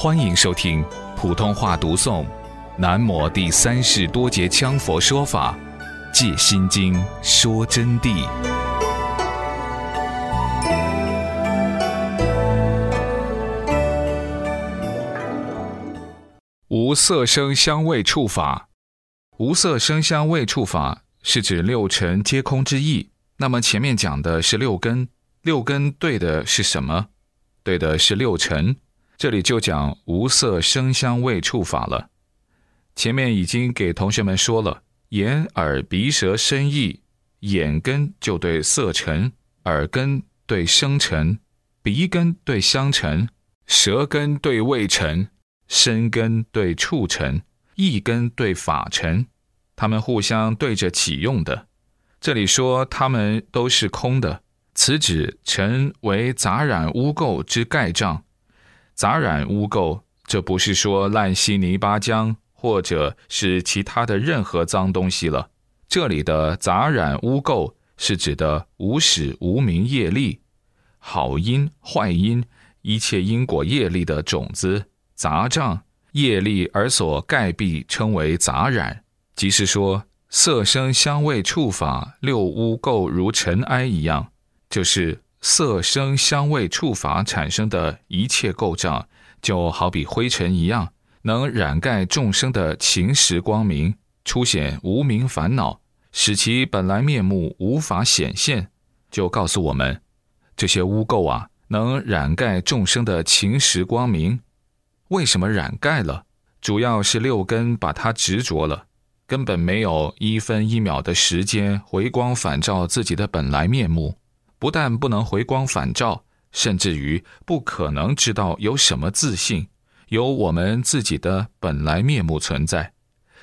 欢迎收听普通话读诵《南摩第三世多杰羌佛说法·借心经》说真谛。无色声香味触法，无色声香味触法是指六尘皆空之意。那么前面讲的是六根，六根对的是什么？对的是六尘。这里就讲无色声香味触法了。前面已经给同学们说了，眼耳鼻舌身意，眼根就对色尘，耳根对声尘，鼻根对香尘，舌根对味尘，身根对触尘，意根对法尘，它们互相对着起用的。这里说它们都是空的，此指尘为杂染污垢之盖障。杂染污垢，这不是说烂稀泥巴浆，或者是其他的任何脏东西了。这里的杂染污垢，是指的无始无明业力、好因坏因一切因果业力的种子杂障业力而所盖蔽，称为杂染。即是说，色声香味触法六污垢如尘埃一样，就是。色声香味触法产生的一切构障，就好比灰尘一样，能染盖众生的情识光明，出显无明烦恼，使其本来面目无法显现。就告诉我们，这些污垢啊，能染盖众生的情识光明。为什么染盖了？主要是六根把它执着了，根本没有一分一秒的时间回光返照自己的本来面目。不但不能回光返照，甚至于不可能知道有什么自信，有我们自己的本来面目存在，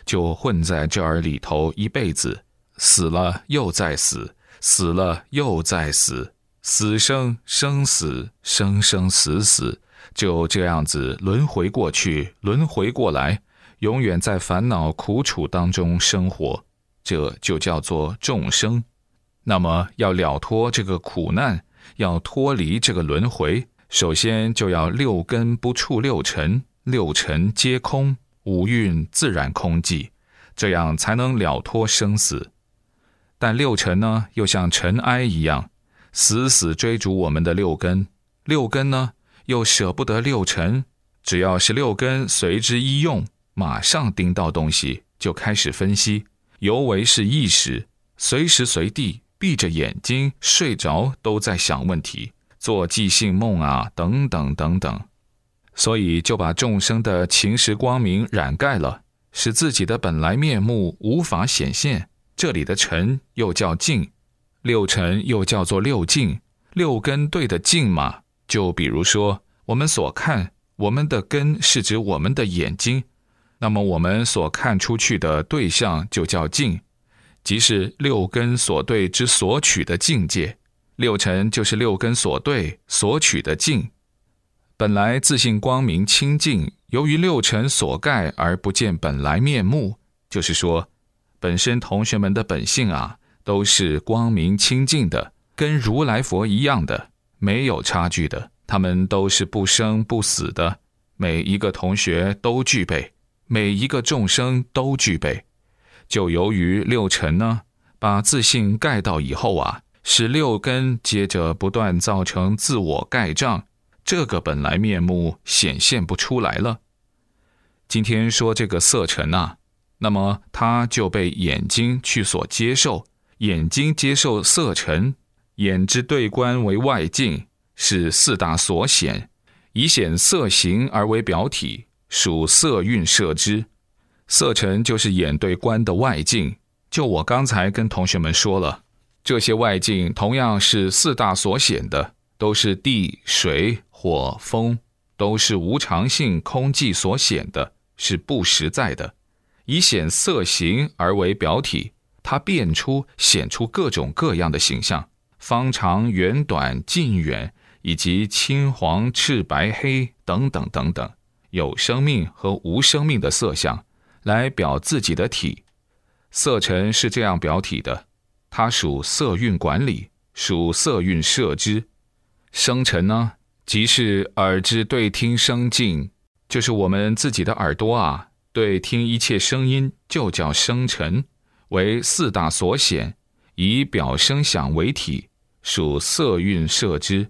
就混在这儿里头一辈子，死了又再死，死了又再死，死生生死生生死死，就这样子轮回过去，轮回过来，永远在烦恼苦楚当中生活，这就叫做众生。那么要了脱这个苦难，要脱离这个轮回，首先就要六根不触六尘，六尘皆空，五蕴自然空寂，这样才能了脱生死。但六尘呢，又像尘埃一样，死死追逐我们的六根，六根呢又舍不得六尘，只要是六根随之一用，马上盯到东西就开始分析，尤为是意识，随时随地。闭着眼睛睡着，都在想问题，做即兴梦啊，等等等等，所以就把众生的情时光明染盖了，使自己的本来面目无法显现。这里的尘又叫净，六尘又叫做六净，六根对的净嘛。就比如说，我们所看，我们的根是指我们的眼睛，那么我们所看出去的对象就叫净。即是六根所对之所取的境界，六尘就是六根所对所取的境。本来自信光明清净，由于六尘所盖而不见本来面目。就是说，本身同学们的本性啊，都是光明清净的，跟如来佛一样的，没有差距的。他们都是不生不死的，每一个同学都具备，每一个众生都具备。就由于六尘呢，把自信盖到以后啊，使六根接着不断造成自我盖障，这个本来面目显现不出来了。今天说这个色尘啊，那么它就被眼睛去所接受，眼睛接受色尘，眼之对观为外境，是四大所显，以显色形而为表体，属色蕴摄之。色尘就是眼对观的外境，就我刚才跟同学们说了，这些外境同样是四大所显的，都是地、水、火、风，都是无常性空寂所显的，是不实在的。以显色形而为表体，它变出显出各种各样的形象，方长、圆短、近远，以及青黄赤白黑等等等等，有生命和无生命的色相。来表自己的体，色尘是这样表体的，它属色蕴管理，属色蕴摄之。声尘呢，即是耳之对听声境，就是我们自己的耳朵啊，对听一切声音就叫声尘，为四大所显，以表声响为体，属色蕴摄之。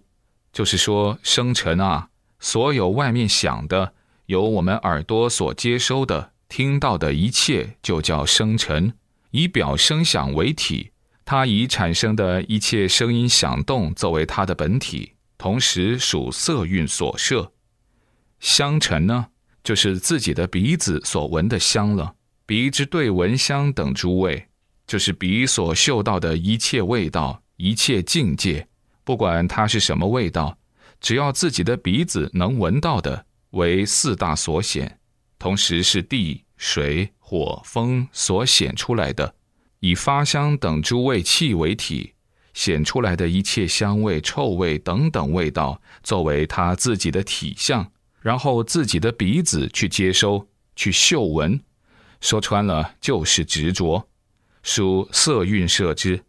就是说，声尘啊，所有外面响的，由我们耳朵所接收的、听到的一切，就叫声尘，以表声响为体。它以产生的一切声音响动作为它的本体，同时属色蕴所摄。香尘呢，就是自己的鼻子所闻的香了。鼻之对闻香等诸味，就是鼻所嗅到的一切味道、一切境界，不管它是什么味道，只要自己的鼻子能闻到的，为四大所显，同时是地、水、火、风所显出来的。以发香等诸味气为体，显出来的一切香味、臭味等等味道，作为他自己的体相，然后自己的鼻子去接收、去嗅闻，说穿了就是执着，属色蕴摄之，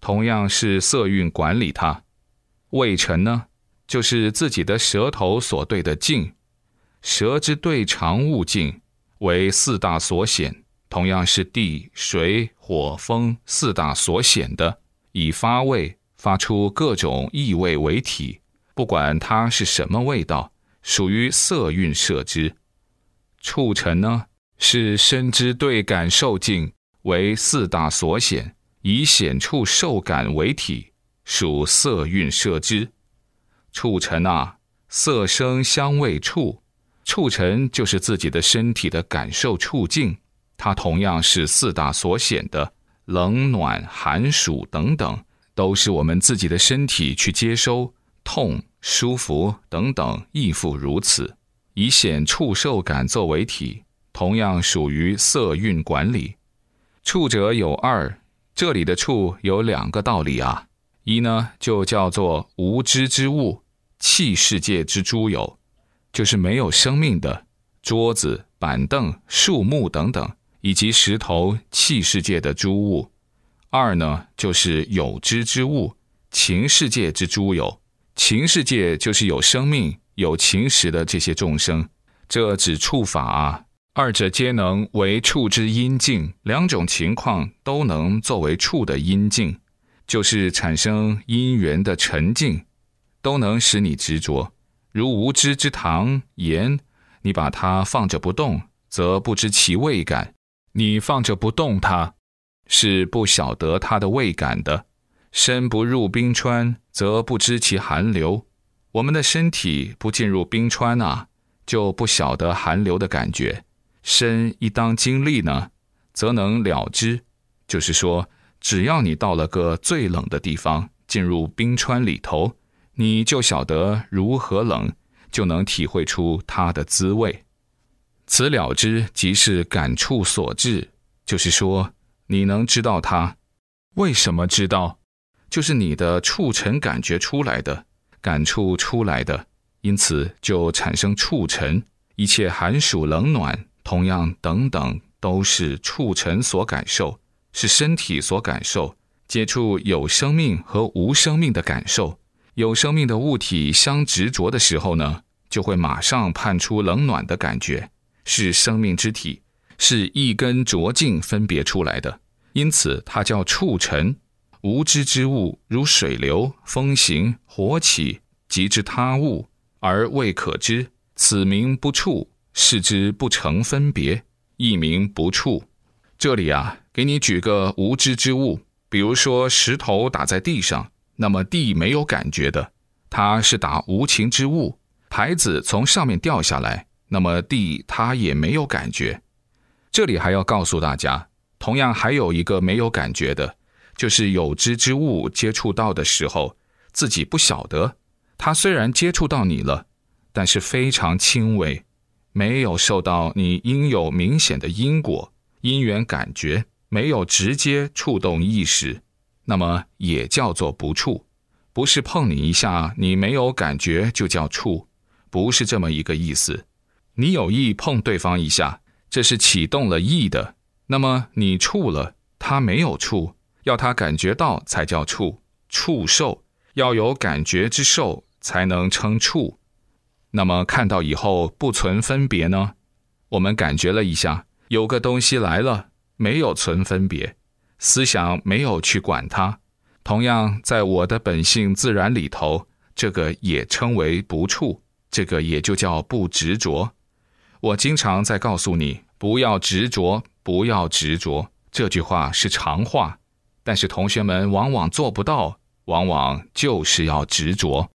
同样是色蕴管理它。味尘呢，就是自己的舌头所对的境，舌之对常物境，为四大所显。同样是地、水、火、风四大所显的，以发味发出各种异味为体，不管它是什么味道，属于色蕴摄之。触尘呢，是身之对感受境为四大所显，以显触受感为体，属色蕴摄之。触尘啊，色声香味触，触尘就是自己的身体的感受处境。它同样是四大所显的冷暖寒暑等等，都是我们自己的身体去接收痛、舒服等等，亦复如此，以显触受感作为体，同样属于色蕴管理。触者有二，这里的触有两个道理啊。一呢，就叫做无知之物，气世界之诸有，就是没有生命的桌子、板凳、树木等等。以及石头、气世界的诸物；二呢，就是有知之物，情世界之诸有。情世界就是有生命、有情识的这些众生。这指触法，二者皆能为触之因境，两种情况都能作为触的因境，就是产生因缘的沉静，都能使你执着。如无知之糖盐，你把它放着不动，则不知其味感。你放着不动，它是不晓得它的味感的。身不入冰川，则不知其寒流。我们的身体不进入冰川啊，就不晓得寒流的感觉。身一当经历呢，则能了之。就是说，只要你到了个最冷的地方，进入冰川里头，你就晓得如何冷，就能体会出它的滋味。此了之，即是感触所致。就是说，你能知道它为什么知道，就是你的触尘感觉出来的，感触出来的，因此就产生触尘。一切寒暑冷暖，同样等等，都是触尘所感受，是身体所感受。接触有生命和无生命的感受，有生命的物体相执着的时候呢，就会马上判出冷暖的感觉。是生命之体，是一根浊境分别出来的，因此它叫触尘。无知之物，如水流、风行、火起，即之他物，而未可知，此名不触，是之不成分别，亦名不触。这里啊，给你举个无知之物，比如说石头打在地上，那么地没有感觉的，它是打无情之物。牌子从上面掉下来。那么地它也没有感觉，这里还要告诉大家，同样还有一个没有感觉的，就是有知之物接触到的时候，自己不晓得，它虽然接触到你了，但是非常轻微，没有受到你应有明显的因果因缘感觉，没有直接触动意识，那么也叫做不触，不是碰你一下你没有感觉就叫触，不是这么一个意思。你有意碰对方一下，这是启动了意的。那么你触了，他没有触，要他感觉到才叫触。触受要有感觉之受才能称触。那么看到以后不存分别呢？我们感觉了一下，有个东西来了，没有存分别，思想没有去管它。同样，在我的本性自然里头，这个也称为不处，这个也就叫不执着。我经常在告诉你，不要执着，不要执着。这句话是长话，但是同学们往往做不到，往往就是要执着。